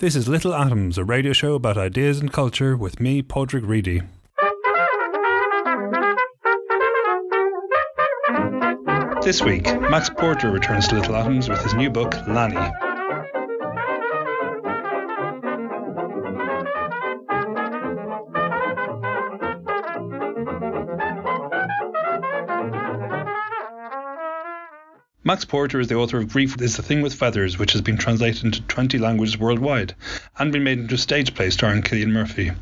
This is Little Atoms, a radio show about ideas and culture with me, Padraig Reidy. This week, Max Porter returns to Little Atoms with his new book, Lanny. Max Porter is the author of Grief is the Thing with Feathers, which has been translated into 20 languages worldwide and been made into a stage play starring Cillian Murphy.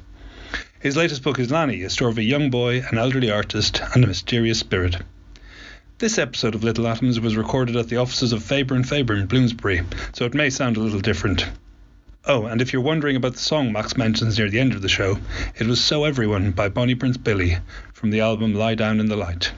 His latest book is Lanny, a story of a young boy, an elderly artist, and a mysterious spirit. This episode of Little Atoms was recorded at the offices of Faber and Faber in Bloomsbury, so it may sound a little different. Oh, and if you're wondering about the song Max mentions near the end of the show, it was So Everyone by Bonnie Prince Billy from the album Lie Down in the Light.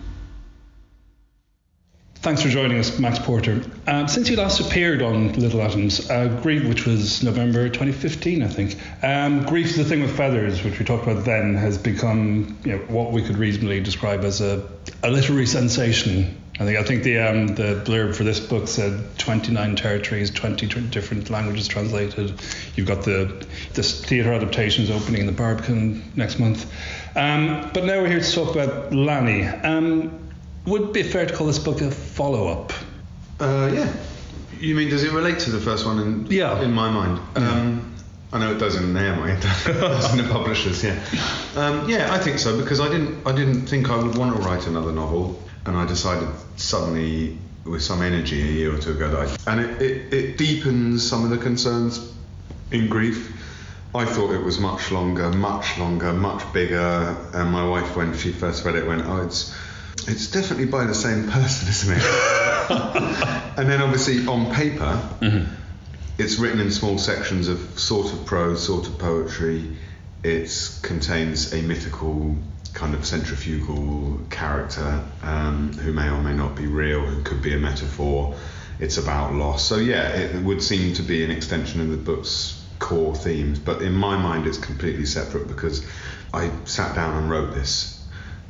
Thanks for joining us, Max Porter. Um, since you last appeared on Little Atoms, uh, Grief, which was November 2015, I think, um, Grief is the Thing with Feathers, which we talked about then, has become you know, what we could reasonably describe as a, a literary sensation. I think I think the um, the blurb for this book said 29 territories, 20 different languages translated. You've got the this theatre adaptations opening in the Barbican next month. Um, but now we're here to talk about Lanny. Would it be fair to call this book a follow up? Uh, yeah. You mean does it relate to the first one? In, yeah. In my mind. Um, I know it does in their mind, does in the publishers. Yeah. Um, yeah, I think so because I didn't I didn't think I would want to write another novel, and I decided suddenly with some energy a year or two ago that I, and it, it, it deepens some of the concerns in grief. I thought it was much longer, much longer, much bigger. And my wife, when she first read it, went, "Oh, it's it's definitely by the same person, isn't it? and then obviously on paper, mm-hmm. it's written in small sections of sort of prose, sort of poetry. It contains a mythical kind of centrifugal character um, who may or may not be real, who could be a metaphor. It's about loss. So yeah, it would seem to be an extension of the book's core themes, but in my mind, it's completely separate because I sat down and wrote this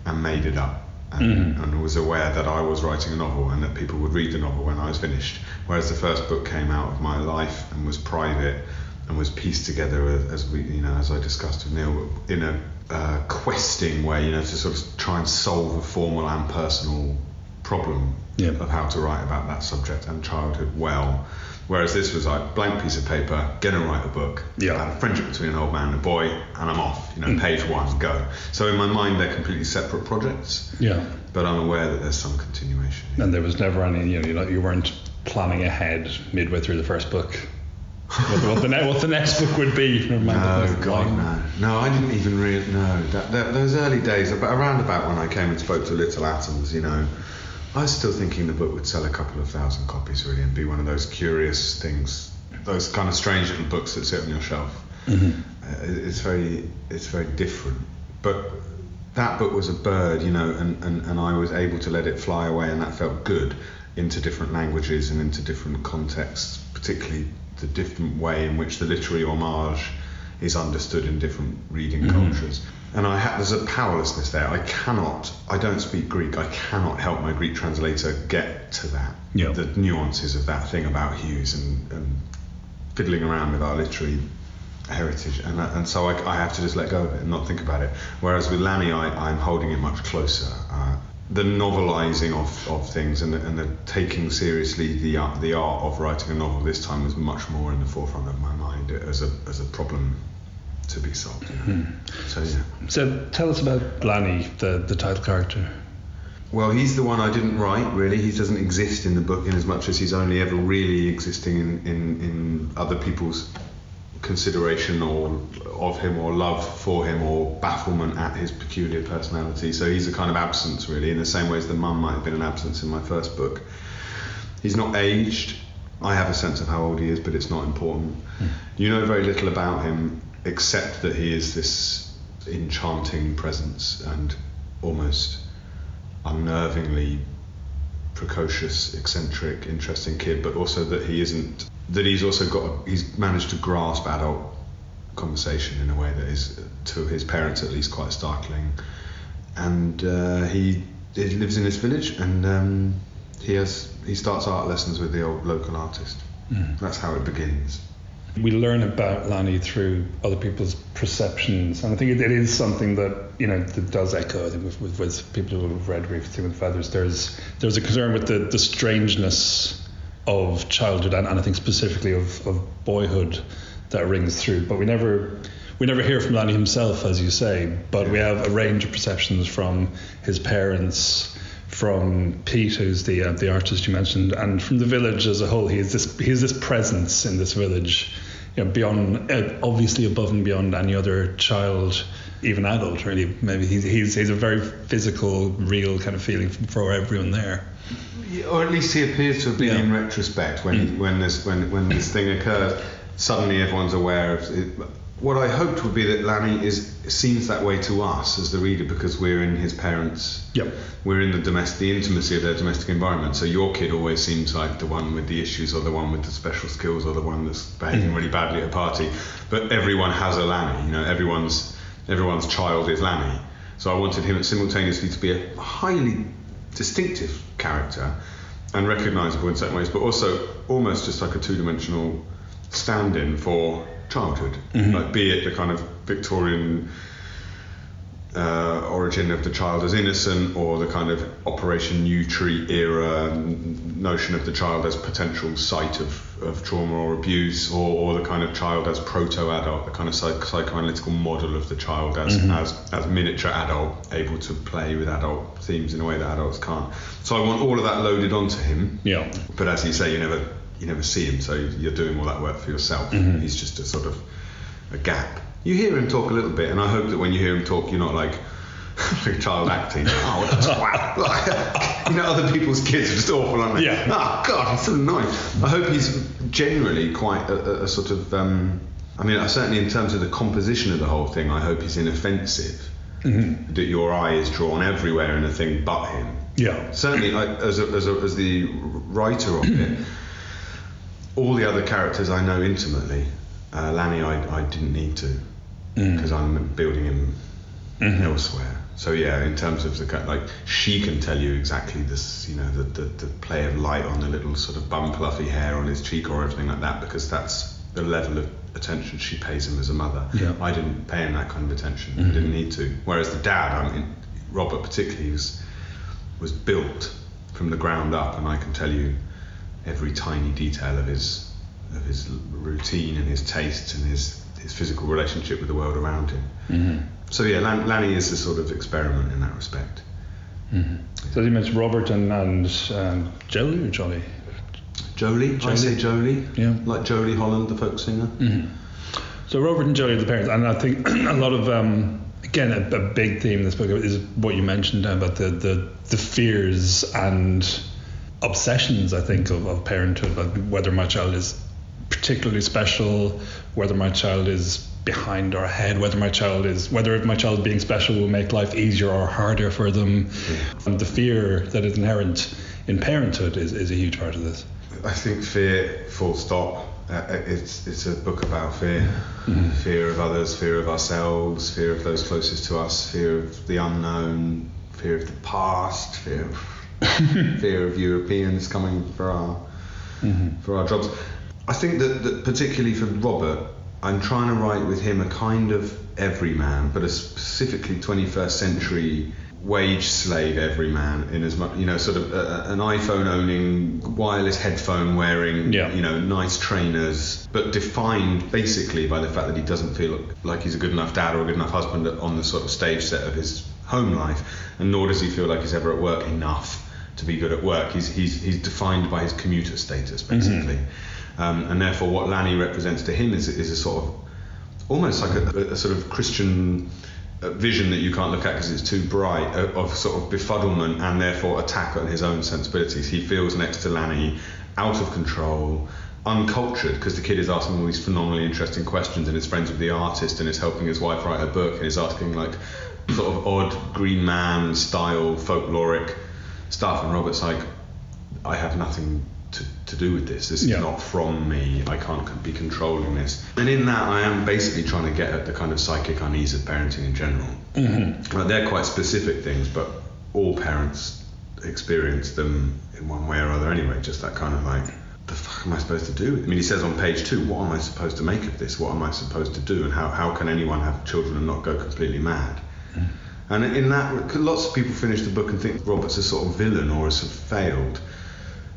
and made it up and, mm-hmm. and, was aware that I was writing a novel and that people would read the novel when I was finished. Whereas the first book came out of my life and was private and was pieced together as we, you know, as I discussed with Neil, in a uh, questing way, you know, to sort of try and solve a formal and personal problem yeah. of how to write about that subject and childhood well. Whereas this was like blank piece of paper, gonna write a book yeah. about a friendship between an old man and a boy, and I'm off. You know, mm. page one, go. So in my mind, they're completely separate projects. Yeah. But I'm aware that there's some continuation. And there was never any, you know, you weren't planning ahead midway through the first book. what, the, what, the ne- what, the, next book would be. No, God, no. No, I didn't even really know. That, that, those early days, around about when I came and spoke to Little Atoms, you know, I was still thinking the book would sell a couple of thousand copies really and be one of those curious things, those kind of strange little books that sit on your shelf. Mm-hmm. Uh, it's very, it's very different. But that book was a bird, you know, and, and, and I was able to let it fly away, and that felt good into different languages and into different contexts, particularly the different way in which the literary homage is understood in different reading mm-hmm. cultures and I ha- there's a powerlessness there. I cannot, I don't speak Greek. I cannot help my Greek translator get to that, yep. the nuances of that thing about Hughes and, and fiddling around with our literary heritage. And, and so I, I, have to just let go of it and not think about it. Whereas with Lanny, I, am holding it much closer. Uh, the novelizing of, of things and the, and the taking seriously the art, the art of writing a novel this time was much more in the forefront of my mind as a, as a problem to be solved. Mm-hmm. So yeah. So tell us about Lanny, the the title character. Well, he's the one I didn't write really. He doesn't exist in the book in as much as he's only ever really existing in, in, in other people's consideration or of him or love for him or bafflement at his peculiar personality. So he's a kind of absence really, in the same way as the mum might have been an absence in my first book. He's not aged I have a sense of how old he is, but it's not important. You know very little about him except that he is this enchanting presence and almost unnervingly precocious, eccentric, interesting kid, but also that he isn't that he's also got he's managed to grasp adult conversation in a way that is to his parents at least quite startling. And uh, he, he lives in this village and um, he has he starts art lessons with the old local artist. That's how it begins. We learn about Lanny through other people's perceptions, and I think it, it is something that you know that does echo. I think with, with, with people who have read Grief with Feathers, there's there's a concern with the, the strangeness of childhood, and, and I think specifically of, of boyhood that rings through. But we never we never hear from Lanny himself, as you say. But we have a range of perceptions from his parents, from Pete, who's the uh, the artist you mentioned, and from the village as a whole. He is this he is this presence in this village, you know, beyond uh, obviously above and beyond any other child, even adult. Really, maybe he's he's, he's a very physical, real kind of feeling for everyone there. Or at least he appears to have been Yeah. in retrospect when when this when when this thing occurs. Suddenly, everyone's aware of it. What I hoped would be that Lanny is seems that way to us as the reader because we're in his parents. Yep. We're in the domestic, the intimacy of their domestic environment. So your kid always seems like the one with the issues, or the one with the special skills, or the one that's behaving mm. really badly at a party. But everyone has a Lanny. You know, everyone's everyone's child is Lanny. So I wanted him simultaneously to be a highly distinctive character and recognisable in certain ways, but also almost just like a two-dimensional stand-in for childhood. Like, be it the kind of Victorian uh, origin of the child as innocent, or the kind of Operation Yewtree era notion of the child as potential site of, of trauma or abuse, or, or the kind of child as proto-adult, the kind of psych- psychoanalytical model of the child as, as as miniature adult, able to play with adult themes in a way that adults can't. So I want all of that loaded onto him. Yeah. But as you say, you never you never see him, so you're doing all that work for yourself. Mm-hmm. He's just a sort of a gap. You hear him talk a little bit, and I hope that when you hear him talk, you're not like a child acting. Oh, twat! You know, other people's kids are just awful, aren't they? Yeah. Oh God, he's so annoying. I hope he's generally quite a, a, sort of. Um, I mean, certainly in terms of the composition of the whole thing, I hope he's inoffensive. Mm-hmm. That your eye is drawn everywhere in a thing but him Yeah. certainly I, as, a, as, a, as the writer of it all the other characters I know intimately uh, Lanny I, I didn't need to mm. because I'm building him mm-hmm. elsewhere. So yeah in terms of the like she can tell you exactly this you know the, the, the play of light on the little sort of bum fluffy hair on his cheek or everything like that because that's the level of attention she pays him as a mother. Yeah. I didn't pay him that kind of attention. I didn't need to. Whereas the dad I mean Robert particularly was was built from the ground up, and I can tell you every tiny detail of his of his routine and his tastes and his his physical relationship with the world around him. So yeah, Lan- Lanny is a sort of experiment in that respect. So you mentioned Robert and, and um, Jolie or Jolly? Jolie, I say Jolie, Yeah. like Jolie Holland, the folk singer. So Robert and Jolie are the parents, and I think a lot of um, again a, a big theme in this book is what you mentioned about the the, the fears and obsessions I think of, of parenthood, like whether my child is particularly special, whether my child is behind or ahead, whether my child is whether my child being special will make life easier or harder for them. And the fear that is inherent in parenthood is, is a huge part of this. I think fear, full stop. Uh, it's it's a book about fear, fear of others, fear of ourselves, fear of those closest to us, fear of the unknown, fear of the past, fear of fear of Europeans coming for our mm-hmm. for our jobs. I think that, that particularly for Robert, I'm trying to write with him a kind of everyman, but a specifically 21st century wage slave everyman in as much you know sort of a, an iPhone owning wireless headphone wearing Yeah. you know nice trainers but defined basically by the fact that he doesn't feel like he's a good enough dad or a good enough husband on the sort of stage set of his home life and nor does he feel like he's ever at work enough to be good at work. He's he's, he's defined by his commuter status basically. Um, and therefore what Lanny represents to him is, is a sort of almost like a, a sort of Christian uh, vision that you can't look at because it's too bright uh, of sort of befuddlement and therefore attack on his own sensibilities. He feels next to Lanny out of control, uncultured because the kid is asking all these phenomenally interesting questions and is friends with the artist and is helping his wife write her book and is asking like sort of odd Green Man style folkloric stuff. And Robert's like, I have nothing to, to do with this. This is not from me. I can't be controlling this. And in that, I am basically trying to get at the kind of psychic unease of parenting in general. Mm-hmm. Like, they're quite specific things, but all parents experience them in one way or other anyway. Just that kind of like, the fuck am I supposed to do? I mean, he says on page two, what am I supposed to make of this? What am I supposed to do? And how, how can anyone have children and not go completely mad? And in that, lots of people finish the book and think Robert's a sort of villain or has failed.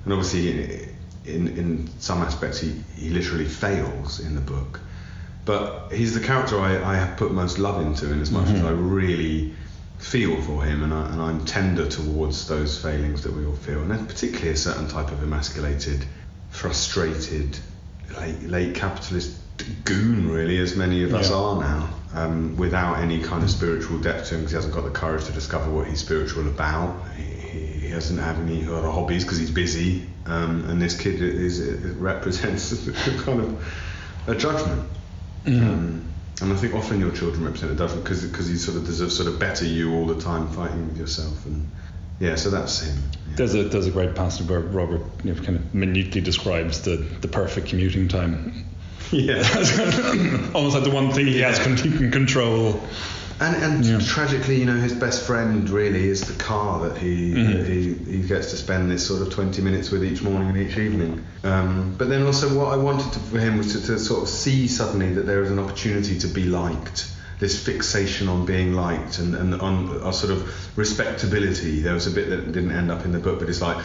And obviously, in, in some aspects, he, he literally fails in the book. But he's the character I, I have put most love into, in as much as mm-hmm. I really feel for him, and, I, and I'm tender towards those failings that we all feel. And particularly a certain type of emasculated, frustrated, late, late capitalist goon, really, as many of us are now, um, without any kind of spiritual depth to him because he hasn't got the courage to discover what he's spiritual about. He, he doesn't have any other hobbies because he's busy, um, and this kid is, represents kind of a judgment. Um, and I think often your children represent a judgment because because you sort of there's a sort of better you all the time fighting with yourself, and yeah, so that's him. Yeah. There's a there's a great passage where Robert you know, kind of minutely describes the, the perfect commuting time. Yeah. Almost like the one thing he has con- he can control. And, and Yeah. tragically, you know, his best friend really is the car that he that he, he gets to spend this sort of 20 minutes with each morning and each evening. Um, but then also, what I wanted to, for him was to, to sort of see suddenly that there is an opportunity to be liked. This fixation on being liked and, and on a sort of respectability. There was a bit that didn't end up in the book, but it's like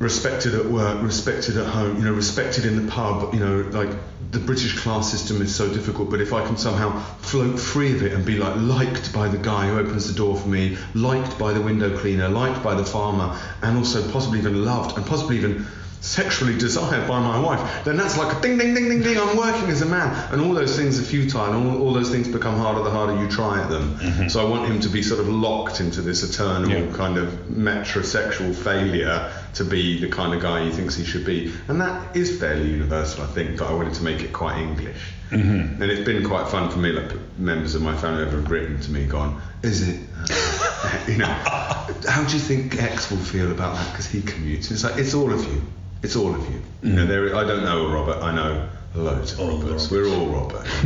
respected at work, respected at home, you know, respected in the pub, you know, like the British class system is so difficult, but if I can somehow float free of it and be like liked by the guy who opens the door for me, liked by the window cleaner, liked by the farmer, and also possibly even loved and possibly even sexually desired by my wife, then that's like a ding ding ding ding ding, I'm working as a man. And all those things are futile and all, all those things become harder the harder you try at them. So I want him to be sort of locked into this eternal Yeah. kind of metrosexual failure to be the kind of guy he thinks he should be. And that is fairly universal, I think, but I wanted to make it quite English. Mm-hmm. And it's been quite fun for me, like members of my family over have written to me, gone, is it? Uh, you know, how do you think X will feel about that? Because he commutes. It's like, it's all of you. It's all of you. You know, there, I don't know a Robert, I know loads of All the Roberts. We're all Robert.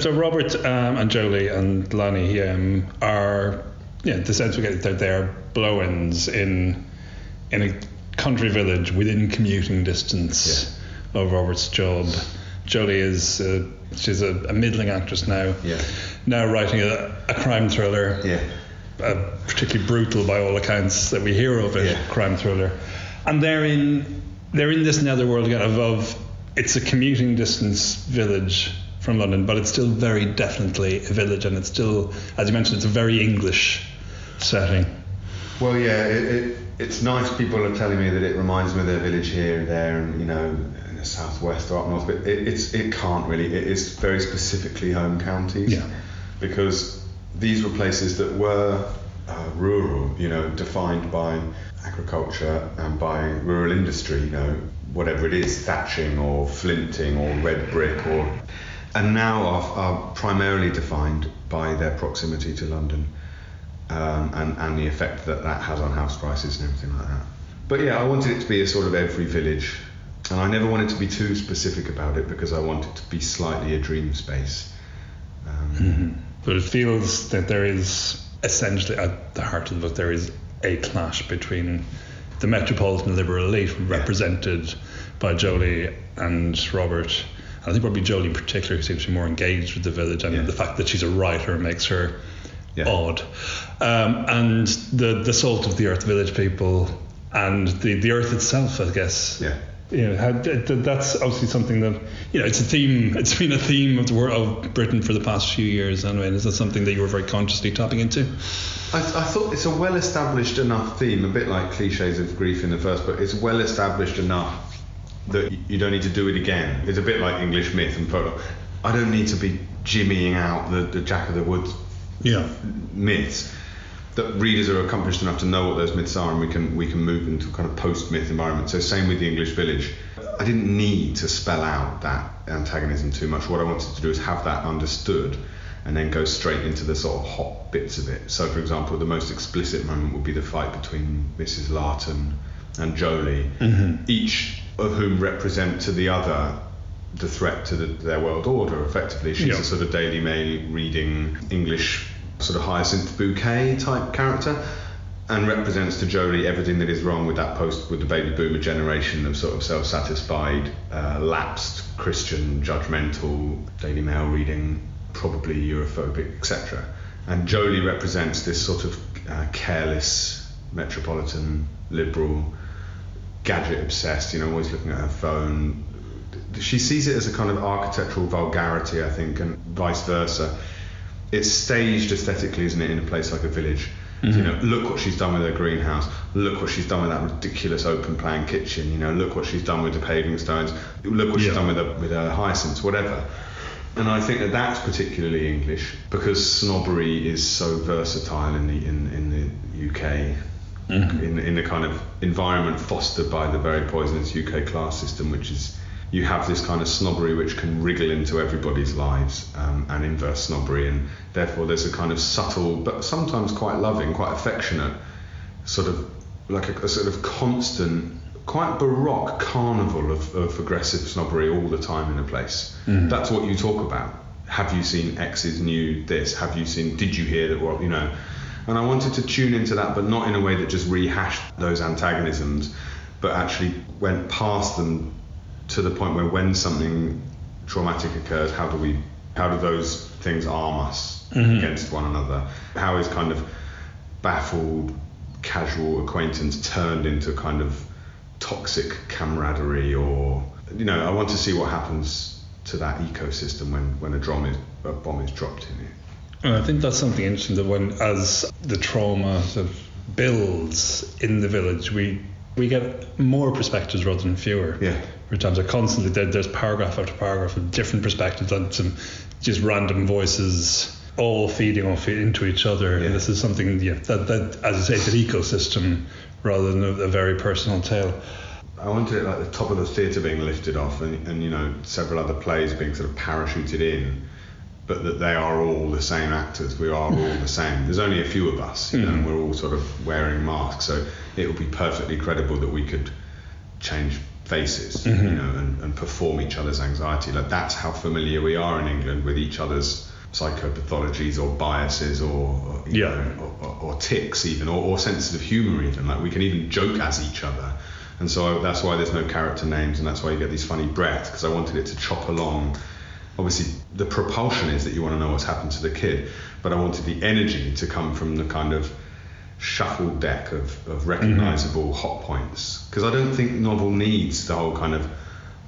So Robert um, and Jolie and Lanny um, are, yeah, the sense we get that they're blow-ins in in a country village within commuting distance of Robert's job. Jolie is uh, she's a, a middling actress now. Yeah. Now writing a, a crime thriller. yeah. uh, particularly brutal by all accounts that we hear of it, Yeah. crime thriller. And they're in they're in this netherworld again of, of it's a commuting distance village from London, but it's still very definitely a village, and it's still, as you mentioned, it's a very English setting. Well, yeah, it, it, it's nice. People are telling me that it reminds me of their village here and there, and you know, in the southwest or up north. But it, it's it can't really. It is very specifically home counties. Yeah. Because these were places that were uh, rural, you know, defined by agriculture and by rural industry. You know, whatever it is, thatching or flinting or red brick or, and now are, are primarily defined by their proximity to London um, and, and the effect that that has on house prices and everything like that. But yeah, I wanted it to be a sort of every village, and I never wanted to be too specific about it because I wanted to be slightly a dream space. Um, But it feels that there is essentially at the heart of the book there is a clash between the metropolitan liberal elite represented by Jolie and Robert. And I think probably Jolie in particular who seems to be more engaged with the village and Yeah. the fact that she's a writer makes her Yeah. odd. Um, and the the salt of the earth village people and the, the earth itself, I guess. Yeah. You know, how, th- th- that's obviously something that you know. It's a theme. It's been a theme of the world of Britain for the past few years. Anyway, is that something that you were very consciously tapping into? I, I thought it's a well established enough theme, a bit like cliches of grief in the first book. It's well established enough that you don't need to do it again. It's a bit like English myth and folklore. I don't need to be jimmying out the, the Jack of the Woods Yeah. myths. That readers are accomplished enough to know what those myths are, and we can we can move into a kind of post-myth environment. So same with the English Village. I didn't need to spell out that antagonism too much. What I wanted to do is have that understood, and then go straight into the sort of hot bits of it. So, for example, the most explicit moment would be the fight between Mrs. Larton and Jolie, mm-hmm. each of whom represent to the other the threat to the, their world order. Effectively, she's Yeah. a sort of Daily Mail reading English sort of hyacinth bouquet type character. And represents to Jolie everything that is wrong with that post with the baby boomer generation of sort of self-satisfied, uh, lapsed Christian, judgmental Daily Mail reading, probably Europhobic, etc. And Jolie represents this sort of uh, careless, metropolitan, liberal, gadget obsessed, you know, always looking at her phone. She sees it as a kind of architectural vulgarity, I think, and vice versa. It's staged aesthetically, isn't it, in a place like a village? Mm-hmm. You know, look what she's done with her greenhouse. Look what she's done with that ridiculous open plan kitchen. You know, look what she's done with the paving stones. Look what she's done with her, with her hyacinths, whatever. And I think that that's particularly English because snobbery is so versatile in the in, in the UK, mm-hmm. in in the kind of environment fostered by the very poisonous UK class system, which is you have this kind of snobbery which can wriggle into everybody's lives um, and inverse snobbery, and therefore there's a kind of subtle but sometimes quite loving, quite affectionate sort of like a, a sort of constant, quite baroque carnival of, of aggressive snobbery all the time in a place. That's what you talk about. Have you seen X's new this? Have you seen? Did you hear that? What you know? And I wanted to tune into that, but not in a way that just rehashed those antagonisms, but actually went past them to the point where when something traumatic occurs, how do we, how do those things arm us mm-hmm. against one another? How is kind of baffled casual acquaintance turned into kind of toxic camaraderie or you know i want to see what happens to that ecosystem when when a drum is a bomb is dropped in it And I think that's something interesting that when as the trauma sort of builds in the village, we we get more perspectives rather than fewer. Yeah. For times are constantly there, there's paragraph after paragraph of different perspectives and some just random voices all feeding off into each other. Yeah. And this is something yeah, that, that as I say, it's an ecosystem rather than a, a very personal tale. I wanted it like the top of the theatre being lifted off, and, and you know several other plays being sort of parachuted in, but that they are all the same actors. We are all the same. There's only a few of us, you know, hmm. and we're all sort of wearing masks, so it would be perfectly credible that we could change faces, mm-hmm. you know, and, and perform each other's anxiety. Like that's how familiar we are in England with each other's psychopathologies or biases or, or Yeah. know, or, or, or ticks even or, or senses of humor even like we can even joke as each other and so I, that's why there's no character names and that's why you get these funny breaths because I wanted it to chop along obviously the propulsion is that you want to know what's happened to the kid but I wanted the energy to come from the kind of shuffled deck of, of recognizable mm-hmm. hot points because I don't think novel needs the whole kind of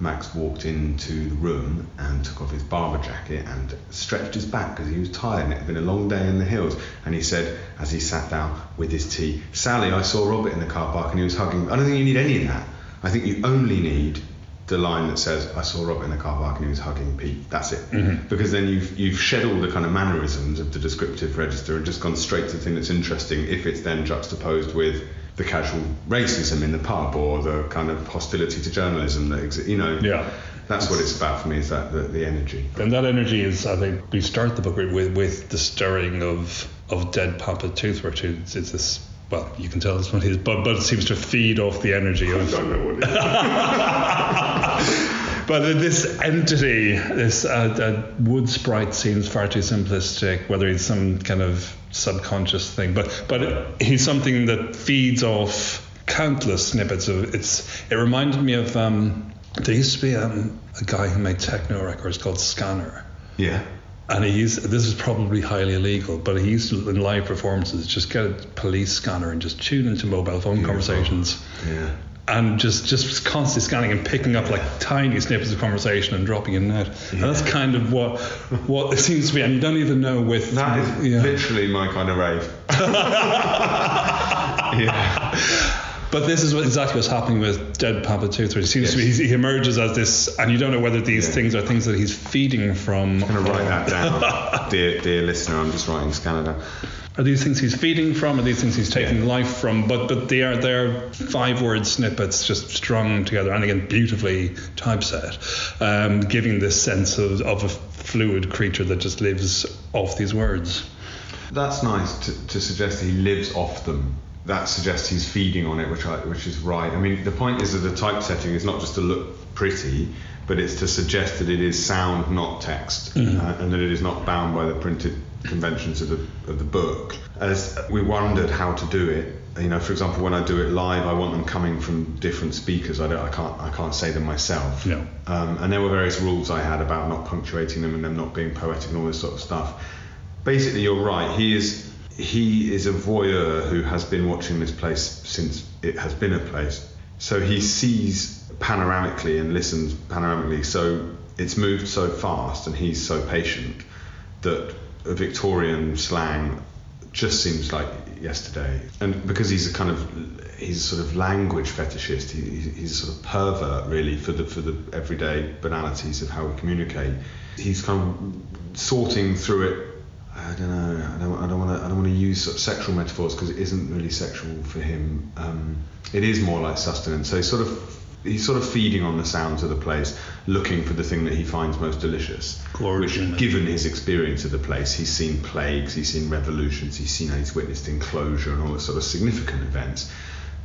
Max walked into the room and took off his Barbour jacket and stretched his back because he was tired and it had been a long day in the hills. And he said, as he sat down with his tea, Sally, I saw Robert in the car park and he was hugging. I don't think you need any of that. I think you only need the line that says, I saw Robert in the car park and he was hugging Pete. That's it. Mm-hmm. Because then you've, you've shed all the kind of mannerisms of the descriptive register and just gone straight to the thing that's interesting if it's then juxtaposed with the casual racism in the pub or the kind of hostility to journalism that exists. You know, Yeah. that's what it's about for me is that the, the energy. And that energy is, I think, we start the book with with, the stirring of of dead Papa Toothwort. who- It's, it's this. Well, you can tell this one is, but but it seems to feed off the energy I of. don't know what it is. But this entity, this uh, uh, wood sprite seems far too simplistic. Whether he's some kind of subconscious thing, but but he's something that feeds off countless snippets of. It's. It reminded me of. Um, there used to be um, a guy who made techno records called Scanner. yeah. And he used this is probably highly illegal, but he used to in live performances just get a police scanner and just tune into mobile phone conversations Yeah. and just just constantly scanning and picking up like tiny snippets of conversation and dropping in and out. And that's kind of what what it seems to be. And you don't even know with That is yeah. literally my kind of rave. yeah. But this is what, exactly what's happening with Dead Papa Tooth. It seems Yes. to be he emerges as this, and you don't know whether these Yeah. things are things that he's feeding from. I'm going to write that down, dear, dear listener. I'm just writing down. Are these things he's feeding from? Are these things he's taking Yeah. life from? But but they are they're five word snippets just strung together and again beautifully typeset, um, giving this sense of, of a fluid creature that just lives off these words. That's nice to, to suggest he lives off them. That suggests he's feeding on it, which I, which is right. I mean, the point is that the typesetting is not just to look pretty, but it's to suggest that it is sound, not text, uh, and that it is not bound by the printed conventions of the of the book. As we wondered how to do it, you know, for example, when I do it live, I want them coming from different speakers. I don't, I can't, I can't say them myself. No. Um, and there were various rules I had about not punctuating them and them not being poetic and all this sort of stuff. Basically, you're right. He is he is a voyeur who has been watching this place since it has been a place. So he sees panoramically and listens panoramically. So it's moved so fast, and he's so patient that Victorian slang just seems like yesterday. And because he's a kind of he's sort of language fetishist, he, he's a sort of pervert really for the for the everyday banalities of how we communicate. He's kind of sorting through it. I don't know. I don't. I don't want to. I don't want to use sort of sexual metaphors because it isn't really sexual for him. Um, it is more like sustenance. So he's sort of he's sort of feeding on the sounds of the place, looking for the thing that he finds most delicious. Gorgeous. Which, given his experience of the place, he's seen plagues, he's seen revolutions, he's seen he's witnessed enclosure and all the sort of significant events.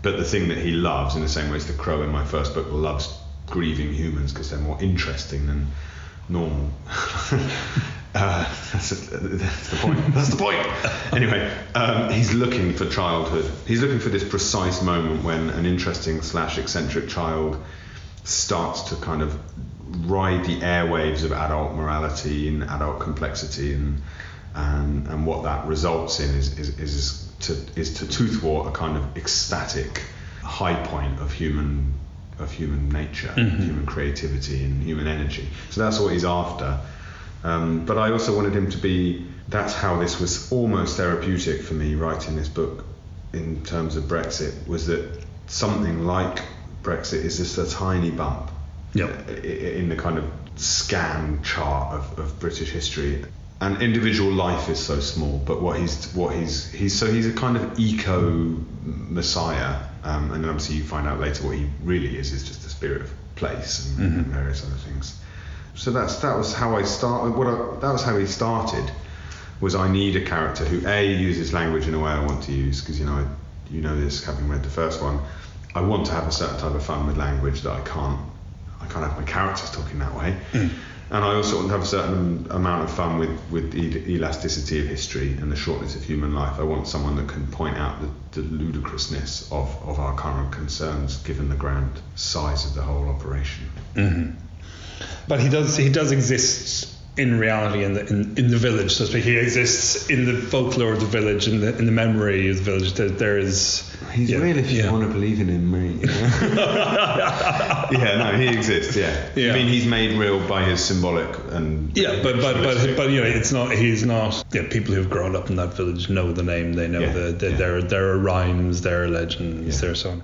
But the thing that he loves, in the same way as the crow in my first book loves grieving humans because they're more interesting than normal. uh, that's, that's the point. That's the point. Anyway, um, he's looking for childhood. He's looking for this precise moment when an interesting slash eccentric child starts to kind of ride the airwaves of adult morality and adult complexity and and, and what that results in is, is, is to is to toothwort a kind of ecstatic high point of human of human nature, human creativity and human energy. So that's what he's after. Um, but I also wanted him to be. That's how this was almost therapeutic for me writing this book in terms of Brexit was that something like Brexit is just a tiny bump Yep. i- in the kind of scan chart of, of British history. And individual life is so small, but what he's what he's he's so he's a kind of eco messiah, um, and then obviously you find out later what he really is is just the spirit of place and, and various other things. So that's that was how I started. What I, that was how he started. Was I need a character who a uses language in a way I want to use because you know I, you know this having read the first one. I want to have a certain type of fun with language that I can't I can't have my characters talking that way. Hmm. And I also want to have a certain amount of fun with, with the elasticity of history and the shortness of human life. I want someone that can point out the, the ludicrousness of, of our current concerns given the grand size of the whole operation. Mm-hmm. But he does he does exist in reality in the in, in the village, so to speak. He exists in the folklore of the village, in the in the memory of the village. There, there is He's yeah, real if you yeah. want to believe in him, mate. you know? yeah, no, he exists. Yeah. Yeah. I mean, he's made real by his symbolic and Yeah, but but but but you know, it's not. He's not. Yeah, people who've grown up in that village know the name. They know the, the there there are rhymes, there are legends, there are so on.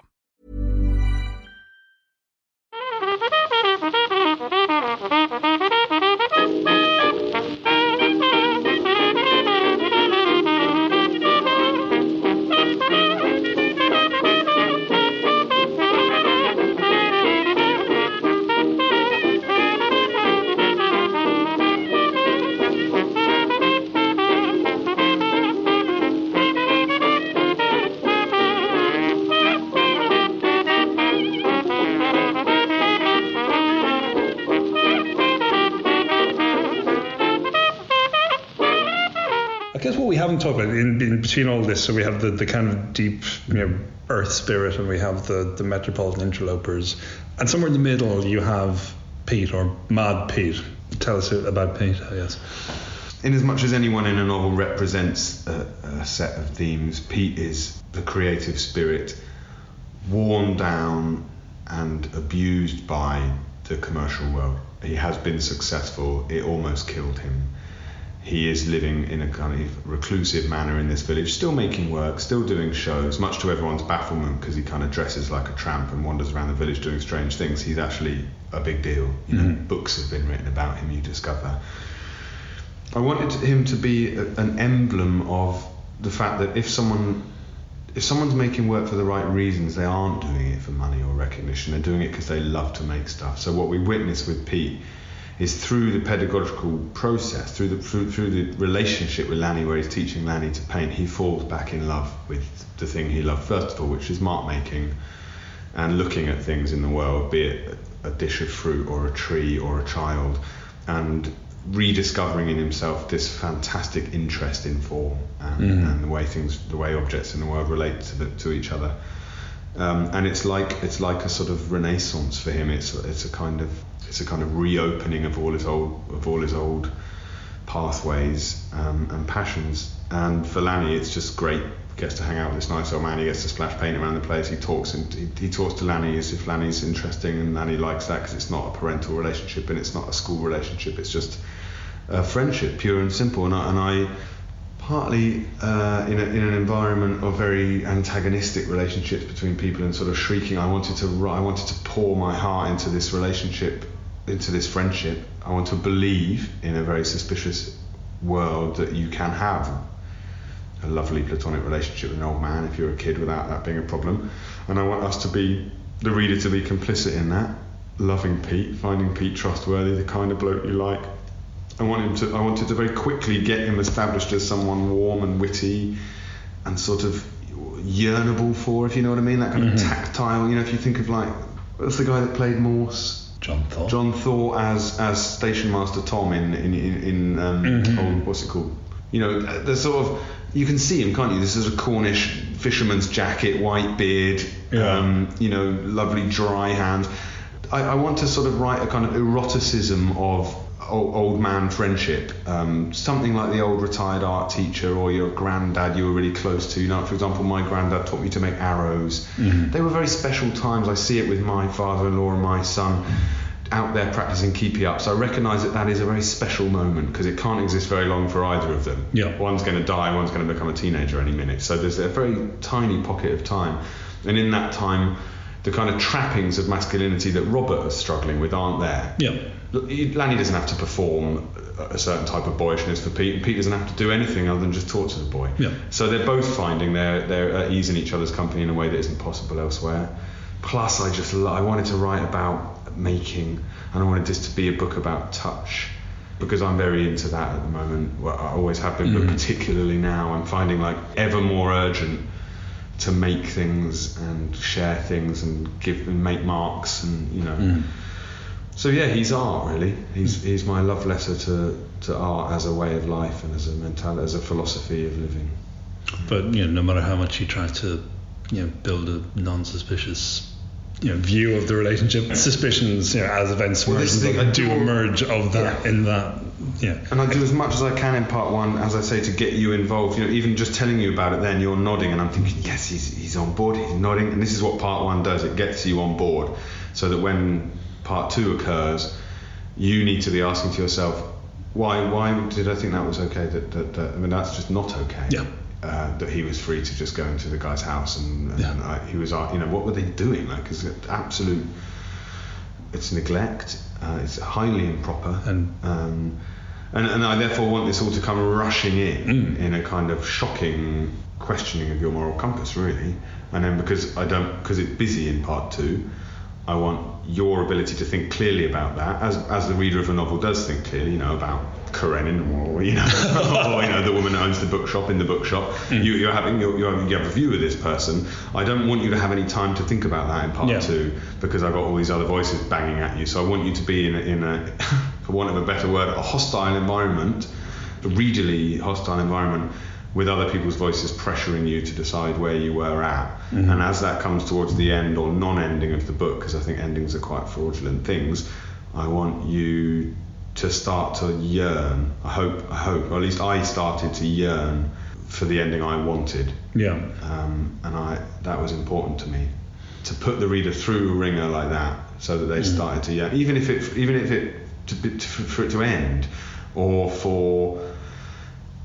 We haven't talked about in, in between all this, so we have the, the kind of deep, you know, earth spirit, and we have the, the metropolitan interlopers, and somewhere in the middle you have Pete or Mad Pete. Tell us about Pete, I guess. In as much as anyone in a novel represents a, a set of themes, Pete is the creative spirit worn down and abused by the commercial world. He has been successful, it almost killed him. He is living in a kind of reclusive manner in this village, still making work, still doing shows, much to everyone's bafflement because he kind of dresses like a tramp and wanders around the village doing strange things. He's actually a big deal. You know, mm-hmm. books have been written about him, you discover. I wanted him to be a, an emblem of the fact that if someone if someone's making work for the right reasons, they aren't doing it for money or recognition. They're doing it because they love to make stuff. So what we witness with Pete is through the pedagogical process, through the through, through the relationship with Lanny, where he's teaching Lanny to paint, he falls back in love with the thing he loved first of all, which is mark making and looking at things in the world, be it a dish of fruit or a tree or a child, and rediscovering in himself this fantastic interest in form and, mm. and the way things, the way objects in the world relate to, the, to each other. Um, and it's like it's like a sort of renaissance for him. It's it's a kind of it's a kind of reopening of all his old of all his old pathways um, and passions. And for Lanny, it's just great. Gets to hang out with this nice old man. He gets to splash paint around the place. He talks and he, he talks to Lanny as if Lanny's interesting, and Lanny likes that because it's not a parental relationship and it's not a school relationship. It's just a friendship, pure and simple. And I, and I partly uh, in, a, in an environment of very antagonistic relationships between people and sort of shrieking. I wanted to I wanted to pour my heart into this relationship, into this friendship. I want to believe in a very suspicious world that you can have a lovely platonic relationship with an old man if you're a kid without that being a problem. And I want us to be the reader to be complicit in that, loving Pete, finding Pete trustworthy, the kind of bloke you like. I want him to. I wanted to very quickly get him established as someone warm and witty, and sort of yearnable for, if you know what I mean. That kind of tactile. You know, if you think of like, what's the guy that played Morse? John Thorpe. John Thaw as as Station Master Tom in in in, in um, old, what's it called? You know, the sort of you can see him, can't you? This is a Cornish fisherman's jacket, white beard, Yeah. um, you know, lovely dry hand. I, I want to sort of write a kind of eroticism of old, old man friendship, um, something like the old retired art teacher or your granddad you were really close to. You know, for example, my granddad taught me to make arrows. They were very special times. I see it with my father-in-law and my son out there practicing keepy ups. I recognise that that is a very special moment because it can't exist very long for either of them. Yeah. One's going to die, one's going to become a teenager any minute. So there's a very tiny pocket of time, and in that time, the kind of trappings of masculinity that Robert is struggling with aren't there. Yeah. Lanny doesn't have to perform a certain type of boyishness for Pete, and Pete doesn't have to do anything other than just talk to the boy. Yeah. So they're both finding their, their at ease in each other's company in a way that isn't possible elsewhere. plus I just lo- I wanted to write about making, and I wanted this to be a book about touch because I'm very into that at the moment. Well, I always have been, but mm. particularly now, I'm finding like ever more urgent to make things and share things and give and make marks and you know. Mm. So yeah, he's art really. He's he's my love letter to, to art as a way of life and as a mental as a philosophy of living. But you know, no matter how much you try to, you know, build a non-suspicious, you know, view of the relationship, suspicions, you know, as events Well, emerge, thing, do do- emerge of that Yeah. in that, yeah. And I do as much as I can in part one, as I say, to get you involved. You know, even just telling you about it, then you're nodding, and I'm thinking, yes, he's, he's on board, he's nodding, and this is what part one does. It gets you on board, so that when part two occurs, you need to be asking to yourself, why, why did I think that was okay? That, that, that I mean, that's just not okay. Yeah. Uh, that he was free to just go into the guy's house and, and Yeah. I, he was, you know, what were they doing? Like, it's absolute, it's neglect. Uh, it's highly improper. And- um, and, and I therefore want this all to come rushing in in a kind of shocking questioning of your moral compass, really. And then because I don't, because it's busy in part two, I want your ability to think clearly about that, as as the reader of a novel does think clearly, you know, about Karenin or you know, or you know, the woman who owns the bookshop in the bookshop. Mm. You, you're having you're, you're you have a view of this person. I don't want you to have any time to think about that in part Yeah. two because I've got all these other voices banging at you. So I want you to be in a, in a for want of a better word, a hostile environment, a readily hostile environment with other people's voices pressuring you to decide where you were at. And as that comes towards the end or non-ending of the book, because I think endings are quite fraudulent things, I want you to start to yearn. I hope, I hope, or at least I started to yearn for the ending I wanted Yeah. um, and I that was important to me to put the reader through a ringer like that, so that they started to yeah, even if it even if it to, be- to, for it to end, or for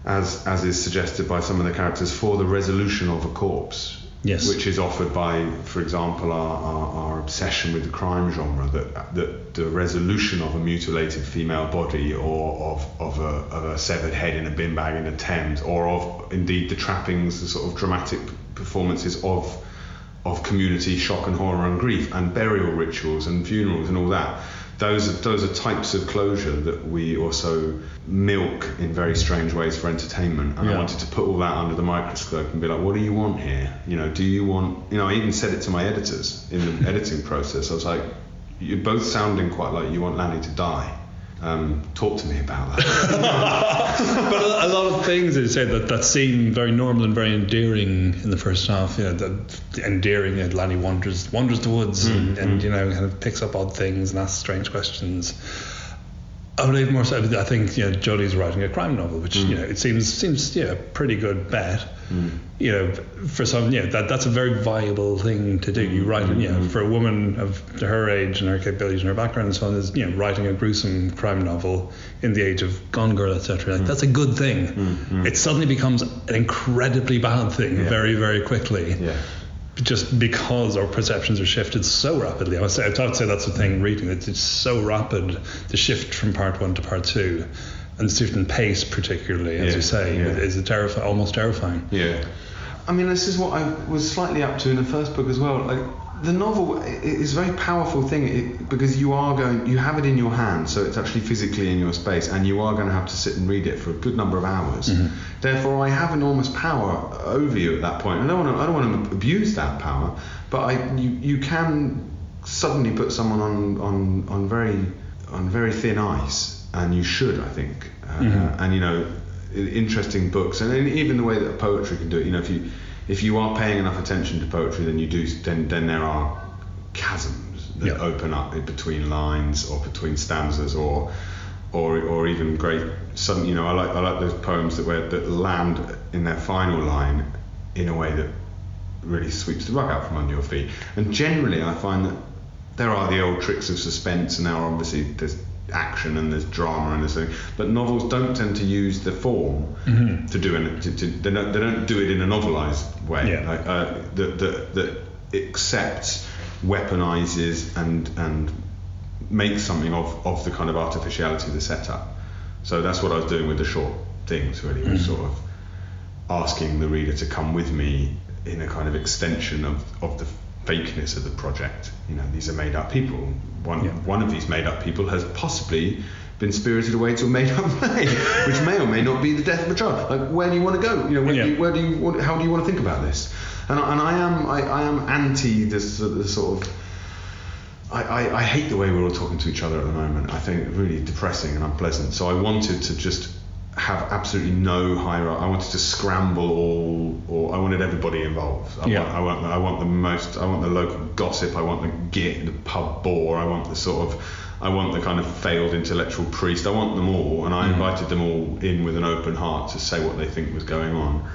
as as is suggested by some of the characters for the resolution of a corpse. Yes. Which is offered by, for example, our, our, our obsession with the crime genre, that, that the resolution of a mutilated female body or of, of, a, of a severed head in a bin bag in the Thames, or of indeed the trappings, the sort of dramatic performances of of community shock and horror and grief and burial rituals and funerals and all that. Those are, those are types of closure that we also milk in very strange ways for entertainment. And I wanted to put all that under the microscope and be like, what do you want here? You know, do you want, you know, I even said it to my editors in the editing process. I was like, you're both sounding quite like you want Lanny to die. Um, talk to me about that. but a, lot of things they say that that seem very normal and very endearing in the first half. You know, that endearing. Know, Lanny wanders wanders the woods hmm, and, and hmm. you know kind of picks up odd things and asks strange questions. I would even more so. I think you know Jolie's writing a crime novel, which hmm. you know it seems seems yeah a pretty good bet. Mm. You know, for some, know, that that's a very viable thing to do. You write, mm. you know, for a woman of her age and her capabilities and her background and so on, is you know writing a gruesome crime novel in the age of Gone Girl, etc. Like, mm. That's a good thing. It suddenly becomes an incredibly bad thing very very quickly yeah. just because our perceptions are shifted so rapidly. I would say, I would say that's the thing reading it. It's so rapid the shift from part one to part two, and the shift in pace, particularly as Yeah, you say, yeah. is a terrifi- almost terrifying. Yeah. I mean, this is what I was slightly up to in the first book as well. Like, the novel is a very powerful thing it, because you are going, you have it in your hand, so it's actually physically in your space, and you are going to have to sit and read it for a good number of hours. Mm-hmm. Therefore, I have enormous power over you at that point. I don't want to, I don't want to abuse that power, but I, you, you can suddenly put someone on, on, on very, on very thin ice, and you should, I think. Uh, And you know, interesting books, and even the way that poetry can do it. You know, if you if you are paying enough attention to poetry, then you do. Then then there are chasms that Yeah. open up between lines or between stanzas or. Or, or even great sudden you know I like I like those poems that where that land in their final line in a way that really sweeps the rug out from under your feet. And generally, I find that there are the old tricks of suspense, and are obviously there's action and there's drama and there's something. But novels don't tend to use the form to do it. They, don't, they don't do it in a novelized way. Yeah. Like, uh, that, that, that accepts, weaponizes, and and makes something of, of the kind of artificiality of the setup. So that's what I was doing with the short things. Really, was sort of asking the reader to come with me in a kind of extension of, of the fakeness of the project. You know, these are made up people. One Yeah. one of these made up people has possibly been spirited away to a made up play, which may or may not be the death of a child. Like, where do you want to go? You know, where, Yeah. do, you, where do you want, how do you want to think about this? And, I- and I am I, I am anti this sort of- the sort of I, I, I hate the way we're all talking to each other at the moment. I think really depressing and unpleasant. So I wanted to just have absolutely no hierarchy. I wanted to scramble all, or I wanted everybody involved. I, Yeah. want, I want, I want the most. I want the local gossip. I want the git, the pub bore. I want the sort of. I want the kind of failed intellectual priest. I want them all, and I invited them all in with an open heart to say what they think was going on.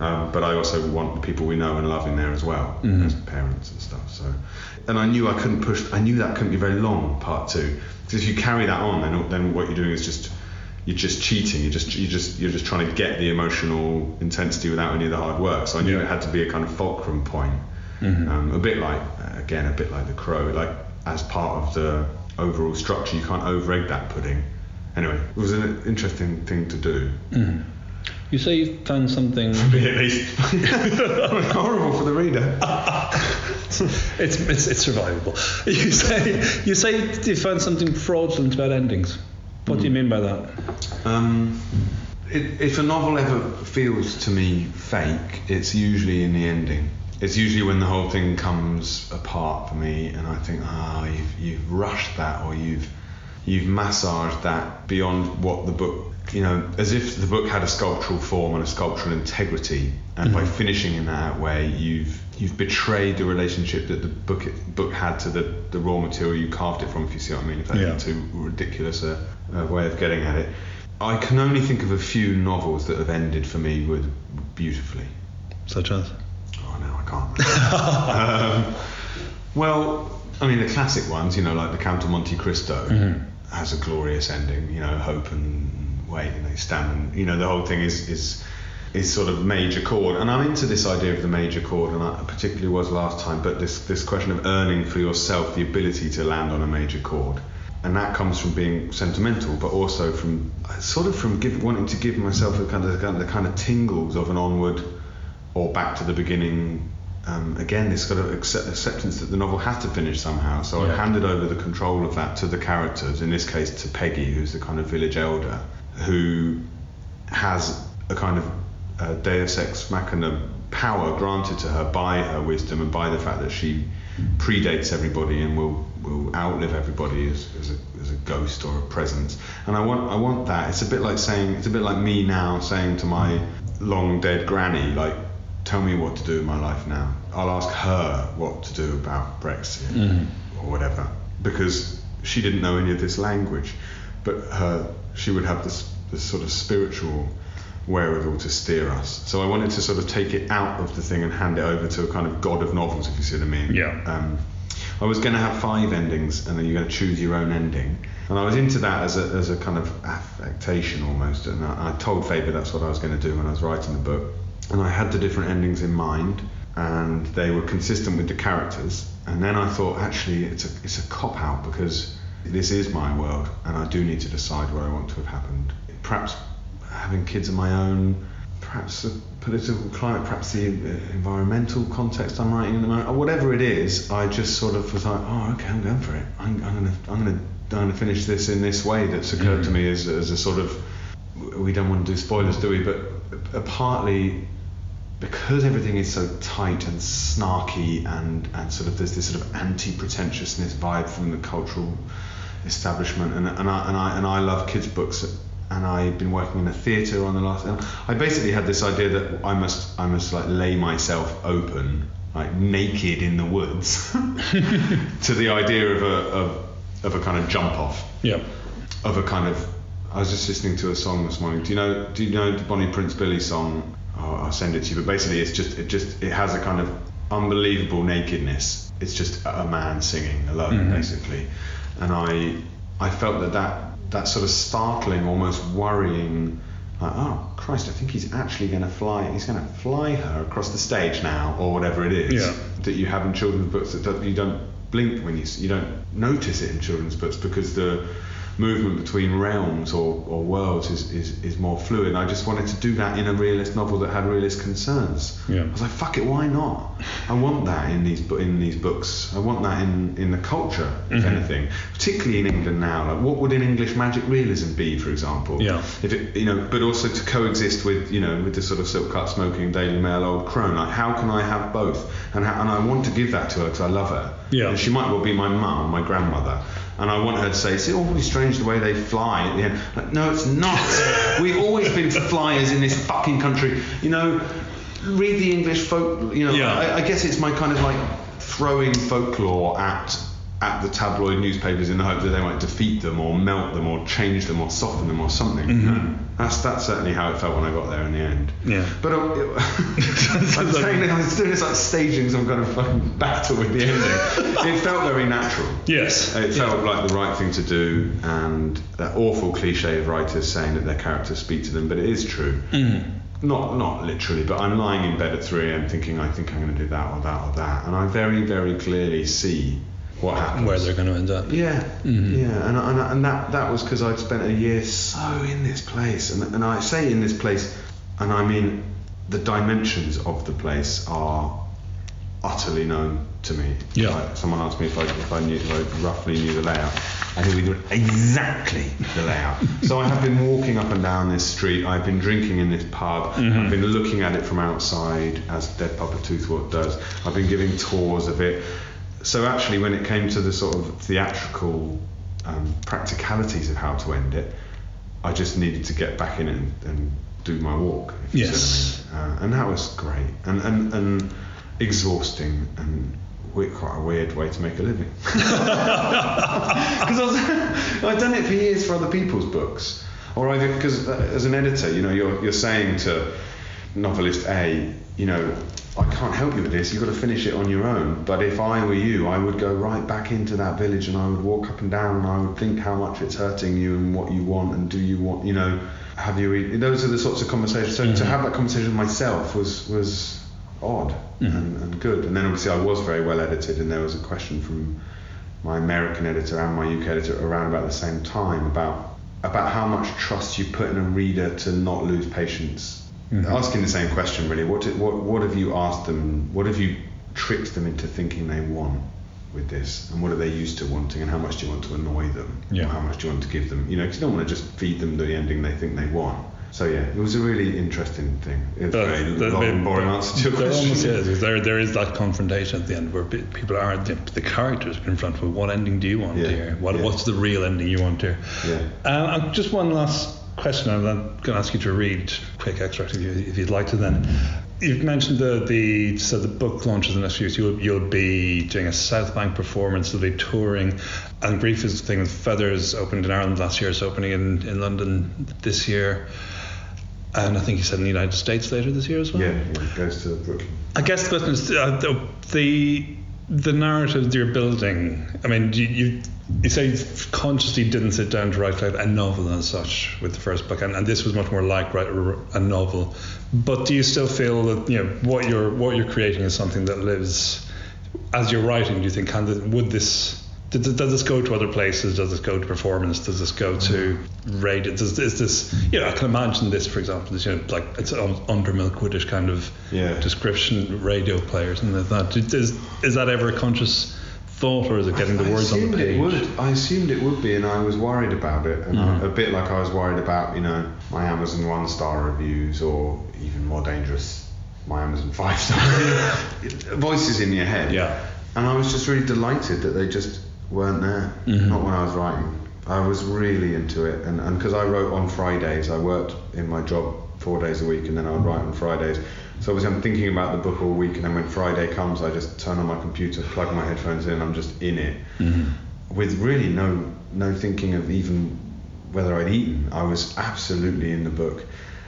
Um, but I also want the people we know and love in there as well, as parents and stuff. So, and I knew I couldn't push. I knew that couldn't be very long. Part two, because if you carry that on, then then what you're doing is just you're just cheating. You're just you just you're just trying to get the emotional intensity without any of the hard work. So I knew it had to be a kind of fulcrum point, mm-hmm. um, a bit like uh, again a bit like the crow, like as part of the overall structure. You can't over egg that pudding. Anyway, it was an interesting thing to do. Mm-hmm. You say you found something. For Me at least. horrible for the reader. it's, it's it's survivable. You say you say you found something fraudulent about endings. What do you mean by that? Um, it, if a novel ever feels to me fake, it's usually in the ending. It's usually when the whole thing comes apart for me, and I think, ah, you've, you've rushed that, or you've you've massaged that beyond what the book, you know, as if the book had a sculptural form and a sculptural integrity, and by finishing in that way, you've you've betrayed the relationship that the book book had to the, the raw material you carved it from. If you see what I mean, if that's Yeah. too ridiculous a, a way of getting at it. I can only think of a few novels that have ended for me with beautifully. Such as? Oh no, I can't. um, well, I mean the classic ones, you know, like the Count of Monte Cristo has a glorious ending. You know, hope and wait, and they stand, and you know the whole thing is is is sort of major chord. And I'm into this idea of the major chord, and I particularly was last time. But this this question of earning for yourself the ability to land on a major chord. And that comes from being sentimental, but also from sort of from give, wanting to give myself a kind of the kind of tingles of an onward or back to the beginning. Um, again, this kind of accept, acceptance that the novel has to finish somehow. So I handed over the control of that to the characters. In this case, to Peggy, who's the kind of village elder, who has a kind of uh, Deus ex machina power granted to her by her wisdom and by the fact that she predates everybody and will will outlive everybody as, as, a, as a ghost or a presence. And I want I want that. It's a bit like saying it's a bit like me now saying to my long dead granny like tell me what to do in my life now. I'll ask her what to do about Brexit or whatever because she didn't know any of this language, but her she would have this this sort of spiritual wherewithal to steer us. So I wanted to sort of take it out of the thing and hand it over to a kind of god of novels, if you see what I mean. Yeah. Um, I was going to have five endings, and then you're going to choose your own ending. And I was into that as a, as a kind of affectation almost. And I, I told Faber that's what I was going to do when I was writing the book. And I had the different endings in mind, and they were consistent with the characters. And then I thought, actually, it's a, it's a cop out because this is my world, and I do need to decide what I want to have happened. Perhaps having kids of my own, perhaps the political climate, perhaps the uh, environmental context I'm writing in the moment, or whatever it is, I just sort of was like, oh, okay, I'm going for it. I'm, I'm gonna, I'm gonna, I'm gonna finish this in this way that's occurred to me as, as a sort of. We don't want to do spoilers, do we? But uh, partly because everything is so tight and snarky and, and sort of there's this sort of anti-pretentiousness vibe from the cultural establishment and, and, I, and, I, and I love kids books and I've been working in a theatre on the last I basically had this idea that I must I must like lay myself open like naked in the woods to the idea of a of, of a kind of jump off Yeah. of a kind of. I was just listening to a song this morning. Do you know? Do you know the Bonnie Prince Billy song? Oh, I'll send it to you. But basically, it's just it just it has a kind of unbelievable nakedness. It's just a man singing alone, mm-hmm. basically. And I I felt that that that sort of startling, almost worrying. Like, oh Christ! I think he's actually going to fly. He's going to fly her across the stage now, or whatever it is Yeah. that you have in children's books that don't- you don't blink when you you don't notice it in children's books because the movement between realms or, or worlds is, is, is more fluid. And I just wanted to do that in a realist novel that had realist concerns. Yeah. I was like, fuck it, why not? I want that in these in these books. I want that in, in the culture, if Mm-hmm. anything, particularly in England now. Like, what would an English magic realism be, for example? Yeah. If it, you know, but also to coexist with, you know, with the sort of silk cut smoking Daily Mail old crone. Like, how can I have both? And how, and I want to give that to her because I love her. Yeah. And she might well be my mum, my grandmother. And I want her to say, oh, it's awfully strange the way they fly at the end. Like, no, it's not. We've always been flyers in this fucking country. You know, read the English folk. You know, Yeah. I, I guess it's my kind of like throwing folklore at at the tabloid newspapers in the hope that they might defeat them or melt them or change them or soften them or something. know. That's that's certainly how it felt when I got there in the end. Yeah. But uh, I'm saying that I was doing this like staging some kind of fucking battle with the ending. it felt very natural. Yes. It felt like the right thing to do, and that awful cliche of writers saying that their characters speak to them, but it is true. Not not literally, but I'm lying in bed at 3 a.m. thinking I think I'm going to do that or that or that, and I very very clearly see what happens. Where they're going to end up. Yeah, mm-hmm. yeah, and, and, and that that was because I'd spent a year so in this place, and, and I say in this place, and I mean the dimensions of the place are utterly known to me. Yeah. Like, someone asked me if I if I knew if I roughly knew the layout. I knew knew exactly the layout. so I have been walking up and down this street. I've been drinking in this pub. Mm-hmm. I've been looking at it from outside, as Dead Papa Toothwort does. I've been giving tours of it. So actually, when it came to the sort of theatrical um, practicalities of how to end it, I just needed to get back in and, and do my walk. If Yes. what I mean. Uh, and that was great and, and, and exhausting and we- quite a weird way to make a living. Because I've done it for years for other people's books. Or either because as an editor, you know, you're, you're saying to novelist A, you know, I can't help you with this. You've got to finish it on your own. But if I were you, I would go right back into that village and I would walk up and down and I would think how much it's hurting you and what you want and do you want, you know, have you? eat- Those are the sorts of conversations. So to mm-hmm. have that conversation with myself was was odd mm-hmm. and, and good. And then obviously I was very well edited, and there was a question from my American editor and my UK editor around about the same time about about how much trust you put in a reader to not lose patience. Asking the same question really. What what what have you asked them? What have you tricked them into thinking they want with this? And what are they used to wanting? And how much do you want to annoy them? Yeah. Or how much do you want to give them? You know, because you don't want to just feed them the ending they think they want. So yeah, it was a really interesting thing. It's very the- long and boring answer to your there question. almost is. There, there is that confrontation at the end where people are the, the characters confronted with what ending do you want Yeah, here? What, yeah. What's the real ending you want here? Yeah. Um, and just one last question. I'm going to ask you to read a quick extract if, you, if you'd like to. Then you've mentioned the the so the book launches in the next few weeks. You'll you'll be doing a South Bank performance. You'll be touring. And Grief is the thing with Feathers opened in Ireland last year. It's opening in, in London this year. And I think you said in the United States later this year as well. Yeah, it goes to Brooklyn. I guess the question is uh, the- the the narrative you're building. I mean, you, you you say you consciously didn't sit down to write like a novel as such with the first book, and, and this was much more like write a, novel. But do you still feel that you know what you're what you're creating is something that lives as you're writing? Do you think can would this does, does this go to other places? Does this go to performance? Does this go to radio? Does is this you know I can imagine this for example is you know like it's under Milkwoodish kind of Yeah. description radio players and that. Is is that ever a conscious thought, or is it getting the I words on the page? It would. I assumed it would be, and I was worried about it. And Mm-hmm. I- a bit like I was worried about, you know, my Amazon one star reviews, or even more dangerous, my Amazon five star voices in your head. Yeah. And I was just really delighted that they just weren't there. Mm-hmm. Not when I was writing. I was really into it, and and because I wrote on Fridays, I worked in my job four days a week, and then I would write on Fridays. So obviously I'm thinking about the book all week, and then when Friday comes, I just turn on my computer, plug my headphones in, I'm just in it, with really no no thinking of even whether I'd eaten. I was absolutely in the book,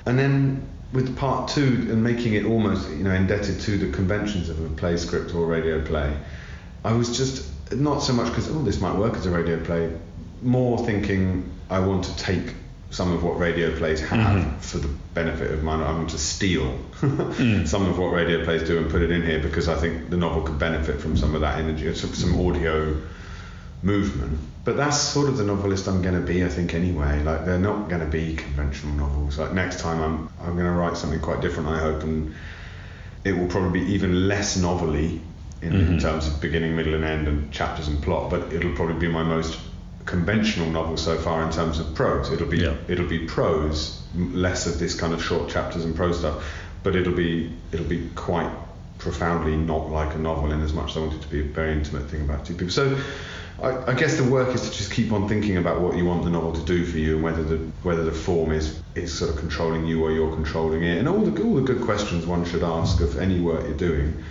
and then with part two and making it almost you know indebted to the conventions of a play script or a radio play, I was just not so much because oh this might work as a radio play, more thinking I want to take some of what radio plays have mm-hmm. for the benefit of mine. I want to steal mm. some of what radio plays do and put it in here because I think the novel could benefit from some of that energy, some, some audio movement. But that's sort of the novelist I'm going to be, I think, anyway. Like they're not going to be conventional novels. Like next time, I'm I'm going to write something quite different, I hope, and it will probably be even less novelly in, Mm-hmm. in terms of beginning, middle, and end, and chapters and plot. But it'll probably be my most conventional novel so far in terms of prose. It'll be Yeah. it'll be prose, less of this kind of short chapters and prose stuff. But it'll be it'll be quite profoundly not like a novel in as much as I want it to be a very intimate thing about two people. So I, I guess the work is to just keep on thinking about what you want the novel to do for you and whether the whether the form is is sort of controlling you or you're controlling it and all the all the good questions one should ask of any work you're doing.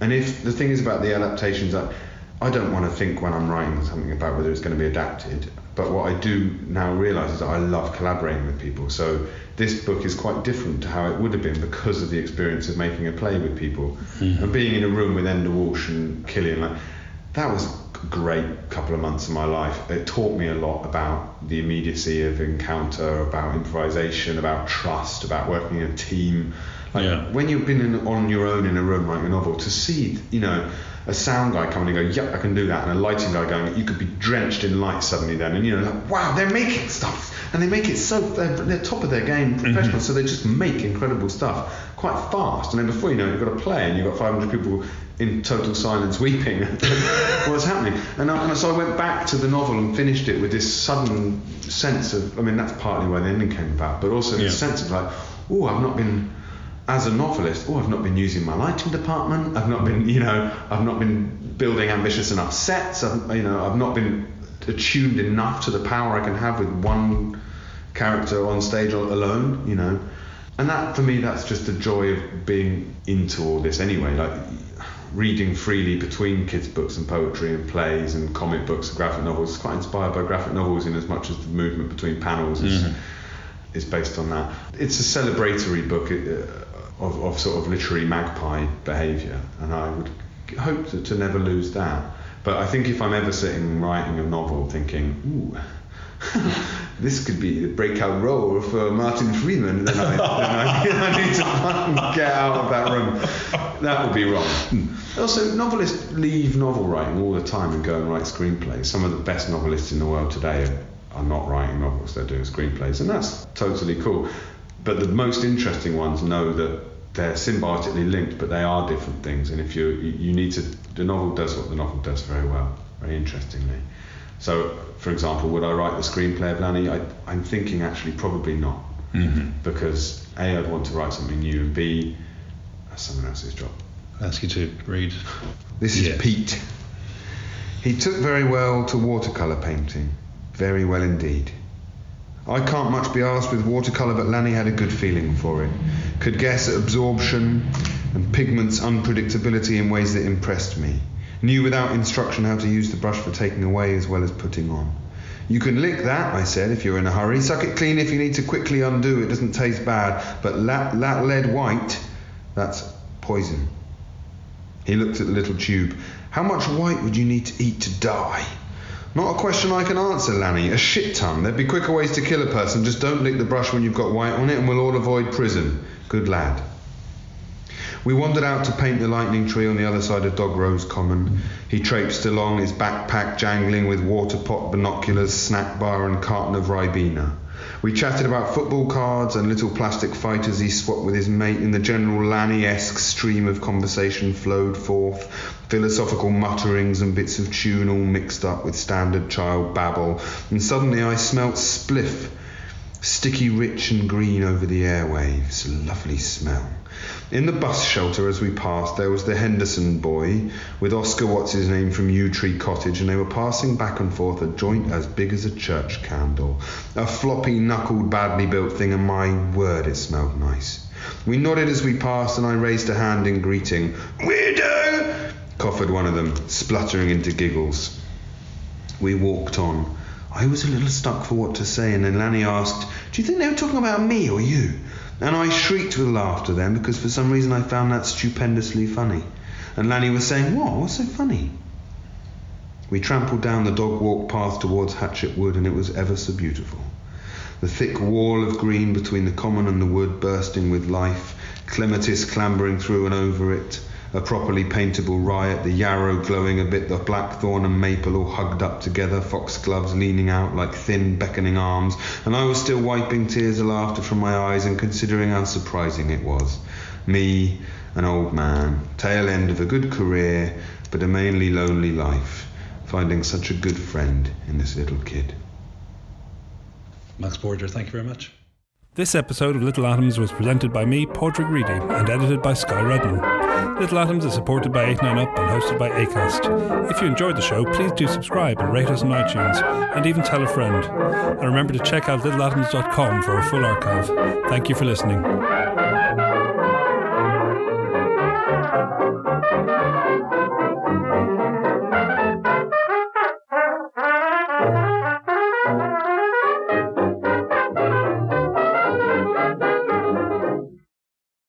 And if the thing is about the adaptations, I, I don't want to think when I'm writing something about whether it's going to be adapted. But what I do now realise is that I love collaborating with people. So this book is quite different to how it would have been because of the experience of making a play with people mm-hmm. and being in a room with Enda Walsh and Cillian. Like that was a great couple of months of my life. It taught me a lot about the immediacy of encounter, about improvisation, about trust, about working in a team. Like Yeah. when you've been in, on your own in a room writing a novel, to see, you know, a sound guy coming and go, yep, I can do that, and a lighting guy going, you could be drenched in light suddenly then, and you know, like, wow, they're making stuff, and they make it so, they're, they're top of their game, mm-hmm. professional, so they just make incredible stuff quite fast, and then before you know it, you've got a play, and you've got 500 people in total silence weeping what's happening and, I, and so I went back to the novel and finished it with this sudden sense of I mean that's partly why the ending came about but also Yeah. this sense of like oh I've not been as a novelist oh I've not been using my lighting department. I've not been you know I've not been building ambitious enough sets. I've, you know I've not been attuned enough to the power I can have with one character on stage alone you know. And that for me that's just the joy of being into all this anyway like reading freely between kids books and poetry and plays and comic books and graphic novels. It's quite inspired by graphic novels in as much as the movement between panels is, is based on that. It's a celebratory book uh, of, of sort of literary magpie behaviour and I would hope to, to never lose that but I think if I'm ever sitting writing a novel thinking ooh this could be the breakout role for Martin Freeman, then I, then I, I need to get out of that room. That would be wrong. Hmm. Also, novelists leave novel writing all the time and go and write screenplays. Some of the best novelists in the world today are, are not writing novels, they're doing screenplays, and that's totally cool. But the most interesting ones know that they're symbiotically linked, but they are different things. And if you you need to, the novel does what the novel does very well, very interestingly. So, for example, would I write the screenplay of Lanny? I, I'm thinking actually probably not, mm-hmm. because a I'd want to write something new, and b that's someone else's job. ask you to read. This is Yeah. Pete. He took very well to watercolour painting, very well indeed. I can't much be asked with watercolour, but Lanny had a good feeling for it. Could guess at absorption and pigment's unpredictability in ways that impressed me. Knew without instruction how to use the brush for taking away as well as putting on. You can lick that, I said, if you're in a hurry. Suck it clean if you need to quickly undo. It doesn't taste bad. But that, that lead white, that's poison. He looked at the little tube. How much white would you need to eat to die? Not a question I can answer, Lanny. A shit ton. There'd be quicker ways to kill a person. Just don't lick the brush when you've got white on it, and we'll all avoid prison. Good lad. We wandered out to paint the lightning tree on the other side of Dog Rose Common. He traipsed along, his backpack jangling with water pot, binoculars, snack bar, and carton of Ribena. We chatted about football cards and little plastic fighters he swapped with his mate, and the general Lanny-esque stream of conversation flowed forth, philosophical mutterings and bits of tune all mixed up with standard child babble, and suddenly I smelt spliff, sticky rich and green over the airwaves, lovely smell. In the bus shelter as we passed, there was the Henderson boy with Oscar What's his name from Yew Tree Cottage, and they were passing back and forth a joint as big as a church candle. A floppy, knuckled, badly built thing, and my word, it smelled nice. We nodded as we passed, and I raised a hand in greeting. Weirdo! coughed one of them, spluttering into giggles. We walked on. I was a little stuck for what to say, and then Lanny asked, Do you think they were talking about me or you? And I shrieked with laughter then because for some reason I found that stupendously funny. And Lanny was saying, What? What's so funny? We trampled down the dog walk path towards Hatchet Wood, and it was ever so beautiful. The thick wall of green between the common and the wood bursting with life, clematis clambering through and over it, a properly paintable riot, the yarrow glowing a bit, the blackthorn and maple all hugged up together, foxgloves leaning out like thin, beckoning arms, and I was still wiping tears of laughter from my eyes and considering how surprising it was. Me, an old man, tail end of a good career, but a mainly lonely life, finding such a good friend in this little kid. Max Porter, thank you very much. This episode of Little Atoms was presented by me, Padraig Reidy, and edited by Sky Redman. Little Atoms is supported by 89UP and hosted by ACAST. If you enjoyed the show, please do subscribe and rate us on iTunes, and even tell a friend. And remember to check out littleatoms.com for a full archive. Thank you for listening.